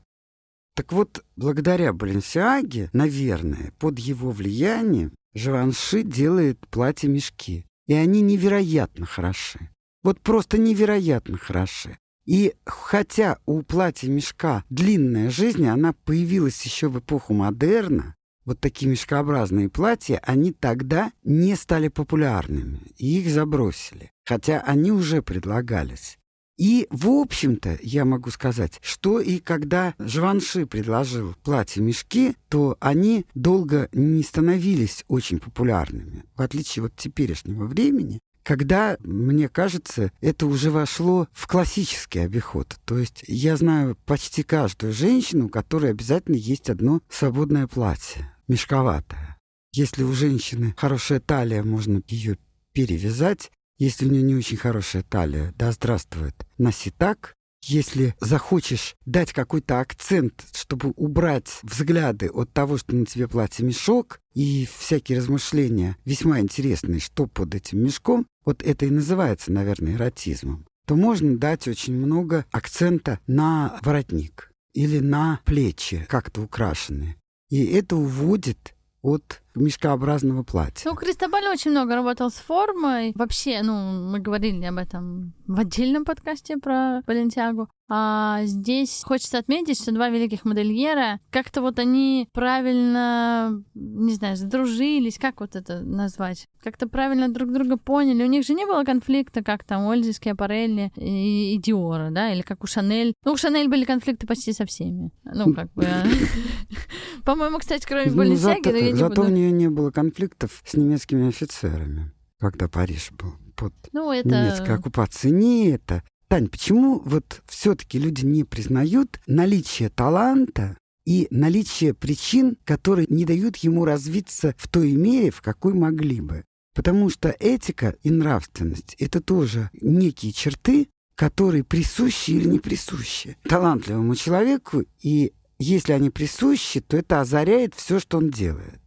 Так вот, благодаря Баленсиаге, наверное, под его влиянием, Живанши делает платья-мешки. И они невероятно хороши. Вот просто невероятно хороши. И хотя у платья-мешка длинная жизнь, она появилась еще в эпоху модерна, вот такие мешкообразные платья, они тогда не стали популярными, и их забросили, хотя они уже предлагались. И, в общем-то, я могу сказать, что и когда Живанши предложил платья-мешки, то они долго не становились очень популярными. В отличие от теперешнего времени, когда, мне кажется, это уже вошло в классический обиход. То есть я знаю почти каждую женщину, у которой обязательно есть одно свободное платье, мешковатое. Если у женщины хорошая талия, можно ее перевязать. Если у нее не очень хорошая талия, да здравствует, носи так. Если захочешь дать какой-то акцент, чтобы убрать взгляды от того, что на тебе платье мешок, и всякие размышления весьма интересные, что под этим мешком, вот это и называется, наверное, эротизмом, то можно дать очень много акцента на воротник или на плечи, как-то украшенные. И это уводит от мешкообразного платья. Ну, Кристобаль очень много работал с формой. Вообще, ну, мы говорили об этом в отдельном подкасте про Балентиагу. А здесь хочется отметить, что два великих модельера, как-то вот они правильно, не знаю, сдружились, как вот это назвать? Как-то правильно друг друга поняли. У них же не было конфликта, как там у Эльзы Скиапарелли и, и Диора, да, или как у Шанель. Ну, у Шанель были конфликты почти со всеми. Ну, как бы... [LAUGHS] По-моему, кстати, кроме Ну, Балентиаги, но я не буду... нее не было конфликтов с немецкими офицерами, когда Париж был под Ну, это... немецкой оккупацией. Не это. Тань, почему вот все-таки люди не признают наличие таланта и наличие причин, которые не дают ему развиться в той мере, в какой могли бы? Потому что этика и нравственность — это тоже некие черты, которые присущи или не присущи талантливому человеку, и если они присущи, то это озаряет все, что он делает.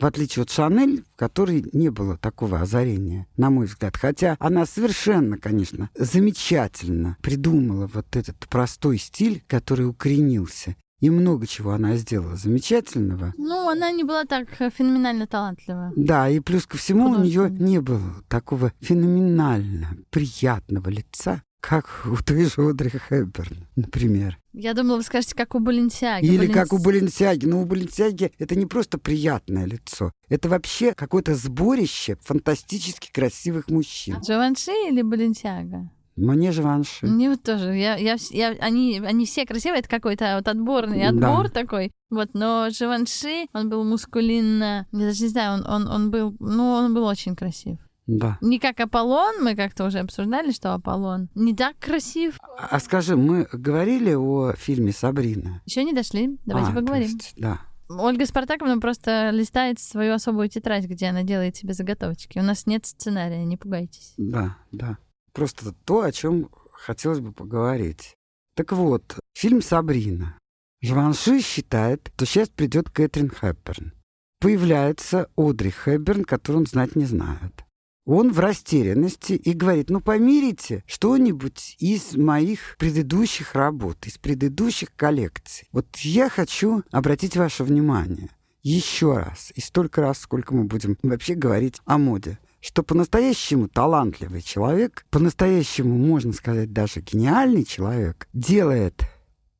В отличие от Шанель, в которой не было такого озарения, на мой взгляд. Хотя она совершенно, конечно, замечательно придумала вот этот простой стиль, который укоренился. И много чего она сделала замечательного. Ну, она не была так э, феноменально талантлива. Да, и плюс ко всему у нее не было такого феноменально приятного лица, как у той же Одри Хепберн, например. Я думала, вы скажете, как у Баленсиаги. Или Баленс- как у Баленсиаги. Но у Баленсиаги это не просто приятное лицо. Это вообще какое-то сборище фантастически красивых мужчин. Джованши или Баленсиага? Мне же ванши. Мне вот тоже. Я, я, я- они, они все красивые, это какой-то вот отборный Да. отбор такой. Вот, но Живанши, он был мускулинно. Я даже не знаю, он, он, он был, ну, он был очень красив. Да. Не как Аполлон, мы как-то уже обсуждали, что Аполлон не так красив. А скажи, мы говорили о фильме «Сабрина»? Еще не дошли, давайте А, поговорим. есть, да. Ольга Спартаковна просто листает свою особую тетрадь, где она делает себе заготовочки. У нас нет сценария, не пугайтесь. Да, да. Просто то, о чем хотелось бы поговорить. Так вот, фильм «Сабрина». Живанши считает, что сейчас придет Кэтрин Хэпберн. Появляется Одри Хэпберн, которую он знать не знает. Он в растерянности и говорит, ну помирите что-нибудь из моих предыдущих работ, из предыдущих коллекций. Вот я хочу обратить ваше внимание еще раз, и столько раз, сколько мы будем вообще говорить о моде, что по-настоящему талантливый человек, по-настоящему, можно сказать, даже гениальный человек, делает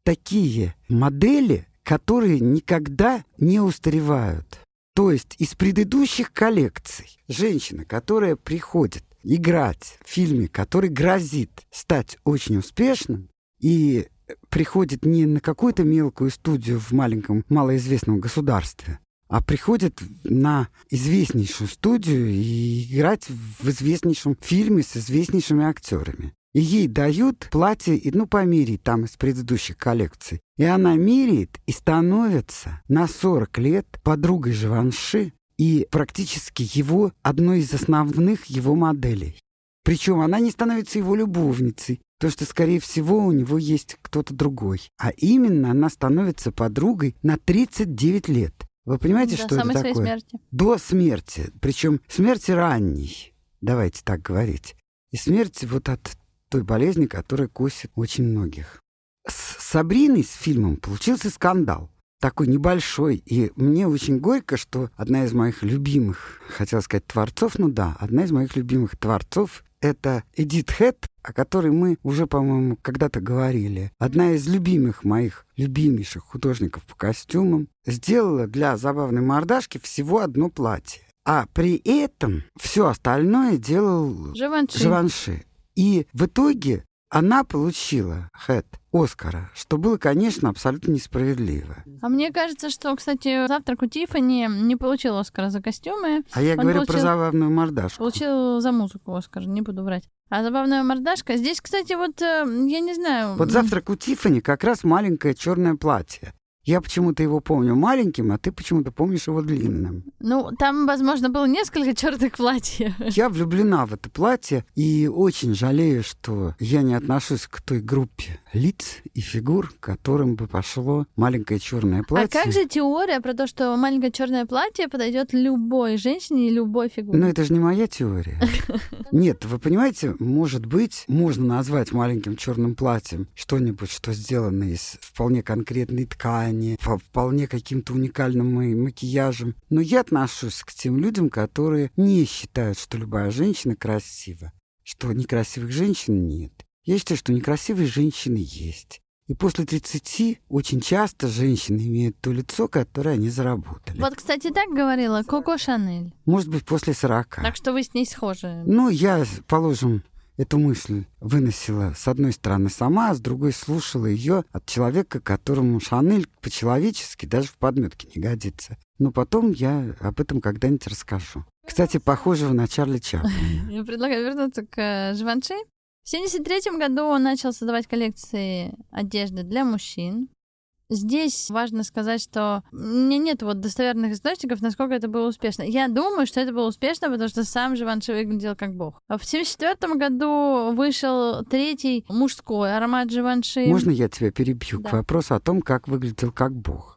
такие модели, которые никогда не устаревают. То есть из предыдущих коллекций женщина, которая приходит играть в фильме, который грозит стать очень успешным, и приходит не на какую-то мелкую студию в маленьком малоизвестном государстве, а приходит на известнейшую студию и играть в известнейшем фильме с известнейшими актерами. И ей дают платье, ну, померить там из предыдущих коллекций. И она меряет и становится на 40 лет подругой Живанши и практически его одной из основных его моделей. Причем она не становится его любовницей, то что, скорее всего, у него есть кто-то другой. А именно она становится подругой на 39 лет. Вы понимаете, До что самой это своей такое? смерти. До смерти. Причем смерти ранней, давайте так говорить. И смерти вот от той болезни, которая косит очень многих. С Сабриной, с фильмом, получился скандал. Такой небольшой. И мне очень горько, что одна из моих любимых, хотел сказать, творцов, ну да, одна из моих любимых творцов это Эдит Хэт, о которой мы уже, по-моему, когда-то говорили. Одна из любимых моих, любимейших художников по костюмам, сделала для забавной мордашки всего одно платье. А при этом все остальное делал Живанши. Живанши. И в итоге она получила Хэт Оскара, что было, конечно, абсолютно несправедливо. А мне кажется, что, кстати, завтрак у Тиффани не получил Оскара за костюмы, А я Он говорю про получил- забавную мордашку. получил за музыку Оскар, не буду врать. А забавная мордашка. Здесь, кстати, вот э, я не знаю. Вот завтрак у Тиффани как раз маленькое черное платье. Я почему-то его помню маленьким, а ты почему-то помнишь его длинным. Ну, там, возможно, было несколько черных платьев. Я влюблена в это платье и очень жалею, что я не отношусь к той группе лиц и фигур, которым бы пошло маленькое черное платье. А как же теория про то, что маленькое черное платье подойдет любой женщине и любой фигуре? Но это же не моя теория. [LAUGHS] Нет, вы понимаете, может быть, можно назвать маленьким черным платьем что-нибудь, что сделано из вполне конкретной ткани, по вполне каким-то уникальным ма- макияжем. Но я отношусь к тем людям, которые не считают, что любая женщина красива, что некрасивых женщин нет. Я считаю, что некрасивые женщины есть. И после 30 очень часто женщины имеют то лицо, которое они заработали. Вот, кстати, так говорила Коко Шанель. Может быть, после 40. Так что вы с ней схожи. Ну, я, положим, эту мысль выносила с одной стороны сама, а с другой слушала ее от человека, которому Шанель по-человечески даже в подметке не годится. Но потом я об этом когда-нибудь расскажу. Кстати, похожего на Чарли Чаплина. [LAUGHS] Я предлагаю вернуться к э, Живанши. В 1973 году он начал создавать коллекции одежды для мужчин. Здесь важно сказать, что у меня нет вот достоверных источников, насколько это было успешно. Я думаю, что это было успешно, потому что сам Живанши выглядел как бог. В 1974 году вышел третий мужской аромат Живанши. Можно я тебя перебью Да. к вопросу о том, как выглядел как бог?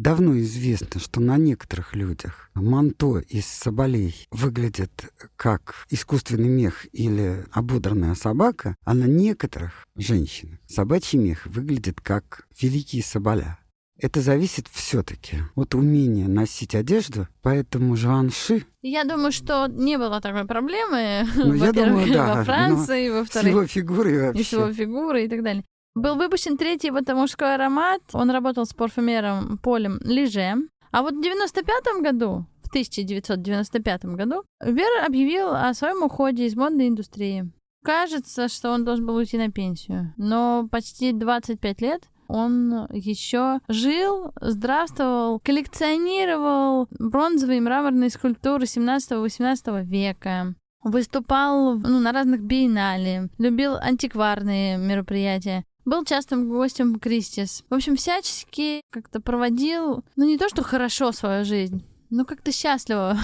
Давно известно, что на некоторых людях манто из соболей выглядит как искусственный мех или ободранная собака, а на некоторых женщин собачий мех выглядит как великие соболя. Это зависит все-таки от умения носить одежду, поэтому Жуанши Я думаю, что не было такой проблемы, Ну, я думаю, да, во Франции, с во-вторых, его фигурой и вообще. с его фигурой и так далее. Был выпущен третий вот мужской аромат. Он работал с парфюмером Полем Лиже. А вот в 95 году, в 1995 году, Вер объявил о своем уходе из модной индустрии. Кажется, что он должен был уйти на пенсию. Но почти 25 лет он еще жил, здравствовал, коллекционировал бронзовые и мраморные скульптуры 17-18 века. Выступал ну, на разных биеннале, любил антикварные мероприятия. Был частым гостем Кристис. В общем, всячески как-то проводил, ну не то что хорошо свою жизнь, но как-то счастливо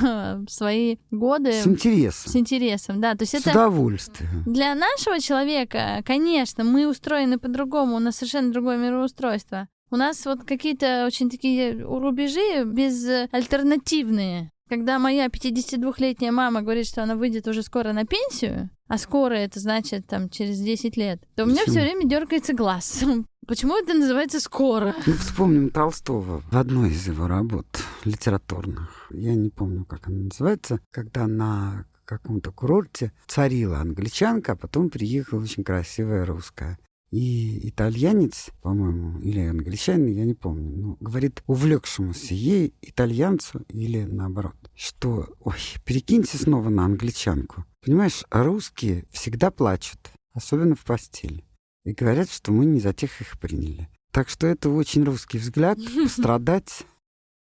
[LAUGHS] свои годы С интересом, с интересом, да. То есть с это удовольствием. для нашего человека, конечно, мы устроены по-другому, у нас совершенно другое мироустройство. У нас вот какие-то очень такие рубежи безальтернативные. Когда моя 52-летняя мама говорит, что она выйдет уже скоро на пенсию, а скоро это значит там через 10 лет, то у меня Почему? все время дергается глаз. [LAUGHS] Почему это называется скоро? Ну, вспомним Толстого в одной из его работ литературных. Я не помню, как она называется. Когда на каком-то курорте царила англичанка, а потом приехала очень красивая русская. И итальянец, по-моему, или англичанин, я не помню, ну, говорит увлекшемуся ей итальянцу или наоборот, что, ой, перекиньте снова на англичанку. Понимаешь, русские всегда плачут, особенно в постели. И говорят, что мы не за тех их приняли. Так что это очень русский взгляд, [LAUGHS] пострадать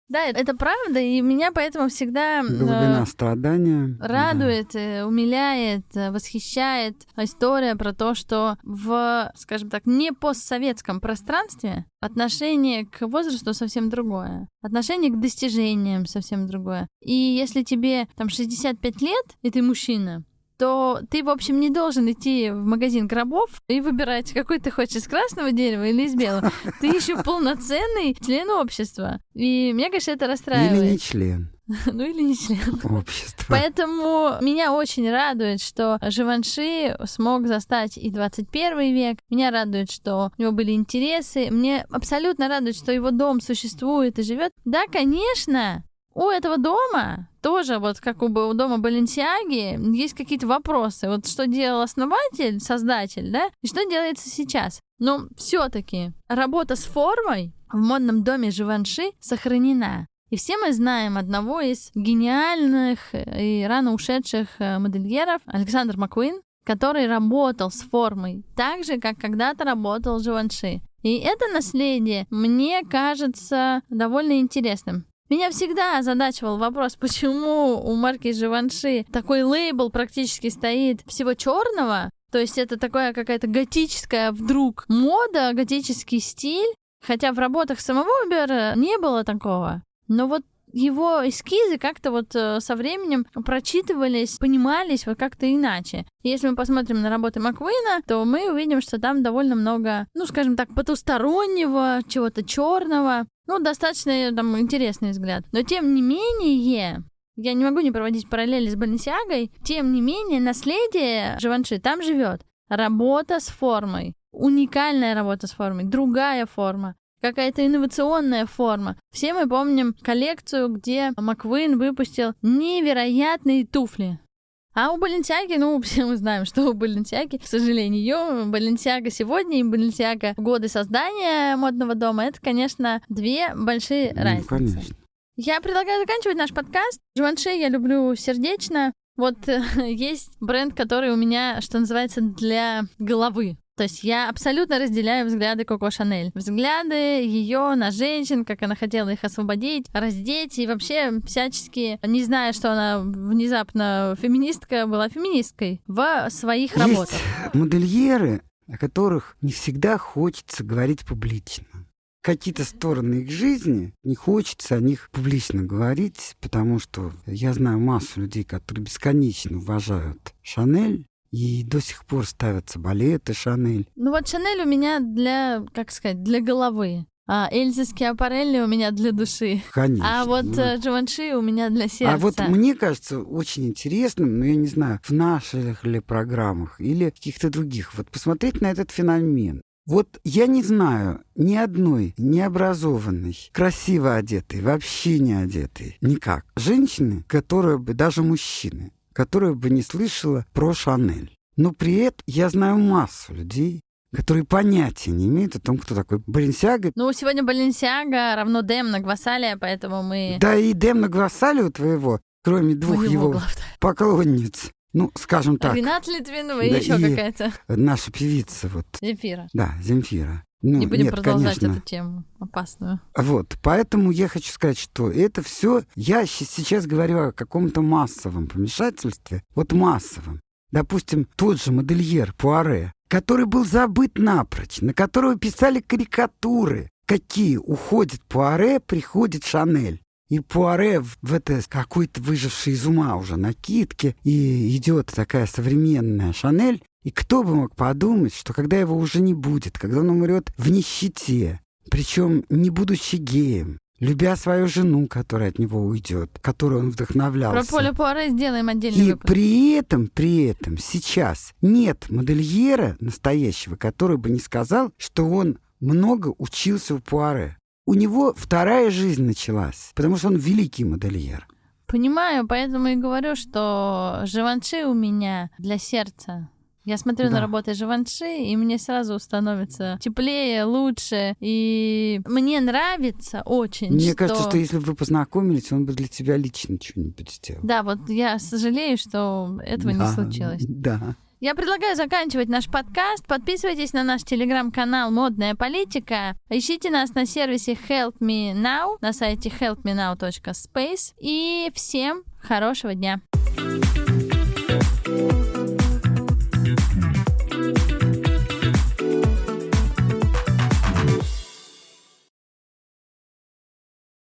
Да, это правда, и меня поэтому всегда Глубина э, страдания. Радует, да. Э, умиляет, э, восхищает история про то, что в, скажем так, не постсоветском пространстве отношение к возрасту совсем другое. Отношение к достижениям совсем другое. И если тебе там 65 лет, и ты мужчина, то ты, в общем, не должен идти в магазин гробов и выбирать, какой ты хочешь, из красного дерева или из белого. [LAUGHS] Ты еще полноценный член общества. И мне, конечно, это расстраивает. Или не член. [LAUGHS] Ну или не член. Общества. Поэтому меня очень радует, что Живанши смог застать и 21 век. Меня радует, что у него были интересы. Мне абсолютно радует, что его дом существует и живет. Да, конечно, у этого дома тоже, вот как у, у дома Баленсиаги, есть какие-то вопросы. Вот что делал основатель, создатель, да, и что делается сейчас. Но все-таки работа с формой в модном доме Живанши сохранена. И все мы знаем одного из гениальных и рано ушедших э, модельеров, Александр Маккуин, который работал с формой так же, как когда-то работал Живанши. И это наследие мне кажется довольно интересным. Меня всегда озадачивал вопрос, почему у марки Живанши такой лейбл практически стоит всего черного, то есть это такая какая-то готическая вдруг мода, готический стиль, хотя в работах самого Убера не было такого. Но вот его эскизы как-то вот э, со временем прочитывались, понимались вот как-то иначе. Если мы посмотрим на работы Маквейна, то мы увидим, что там довольно много, ну, скажем так, потустороннего, чего-то черного. Ну, достаточно э, там интересный взгляд. Но тем не менее, я не могу не проводить параллели с Баленсиагой, тем не менее, наследие Живанши там живет. Работа с формой. Уникальная работа с формой, другая форма какая-то инновационная форма. Все мы помним коллекцию, где Маквин выпустил невероятные туфли. А у Баленсиаги, ну, [LAUGHS] все мы знаем, что у Баленсиаги, к сожалению, Баленсиага сегодня и Баленсиага в годы создания модного дома, это, конечно, две большие ну, разницы. Конечно. Я предлагаю заканчивать наш подкаст. Живанши я люблю сердечно. Вот [LAUGHS] есть бренд, который у меня, что называется, для головы. То есть я абсолютно разделяю взгляды Коко Шанель. Взгляды ее на женщин, как она хотела их освободить, раздеть и вообще всячески, не зная, что она внезапно феминистка, была феминисткой в своих Есть работах. модельеры, о которых не всегда хочется говорить публично. Какие-то стороны их жизни, не хочется о них публично говорить, потому что я знаю массу людей, которые бесконечно уважают Шанель, и до сих пор ставятся балеты Шанель. Ну вот Шанель у меня для, как сказать, для головы. А Эльза Скиапарелли у меня для души. Конечно. А вот ну... Джованши у меня для сердца. А вот мне кажется очень интересным, ну я не знаю, в наших ли программах или каких-то других, вот посмотреть на этот феномен. Вот я не знаю ни одной необразованной, красиво одетой, вообще не одетой, никак. Женщины, которые бы, даже мужчины, которая бы не слышала про Шанель. Но при этом я знаю массу людей, которые понятия не имеют о том, кто такой Баленсиага. Ну, сегодня Баленсиага равно Дем на Гвасалия, поэтому мы... Да и Дем на Гвасалия у твоего, кроме двух Моего его главное. поклонниц. Ну, скажем так. Ренат Литвинова да, и еще какая-то. Наша певица вот. Земфира. Да, Земфира. Ну, не будем нет, продолжать конечно. эту тему опасную. Вот, поэтому я хочу сказать, что это все. Я сейчас говорю о каком-то массовом помешательстве. Вот массовом. Допустим, тот же модельер Пуаре, который был забыт напрочь, на которого писали карикатуры. Какие уходит Пуаре, приходит Шанель. И Пуаре в это какой-то выживший из ума уже накидке, и идет такая современная Шанель, и кто бы мог подумать, что когда его уже не будет, когда он умрет в нищете, причем не будучи геем, любя свою жену, которая от него уйдет, которую он вдохновлялся. Про Поля Пуаре сделаем отдельный И выпуск. при этом, при этом сейчас нет модельера настоящего, который бы не сказал, что он много учился у Пуаре. У него вторая жизнь началась, потому что он великий модельер. Понимаю, поэтому и говорю, что Живанши у меня для сердца. Я смотрю да. на работы Живанши, и мне сразу становится теплее, лучше. И мне нравится очень, Мне что... кажется, что если бы вы познакомились, он бы для тебя лично что-нибудь сделал. Да, вот я сожалею, что этого да, не случилось. Да. Я предлагаю заканчивать наш подкаст. Подписывайтесь на наш телеграм-канал «Модная политика». Ищите нас на сервисе Help Me Now на сайте helpmenow.space. И всем хорошего дня! thank you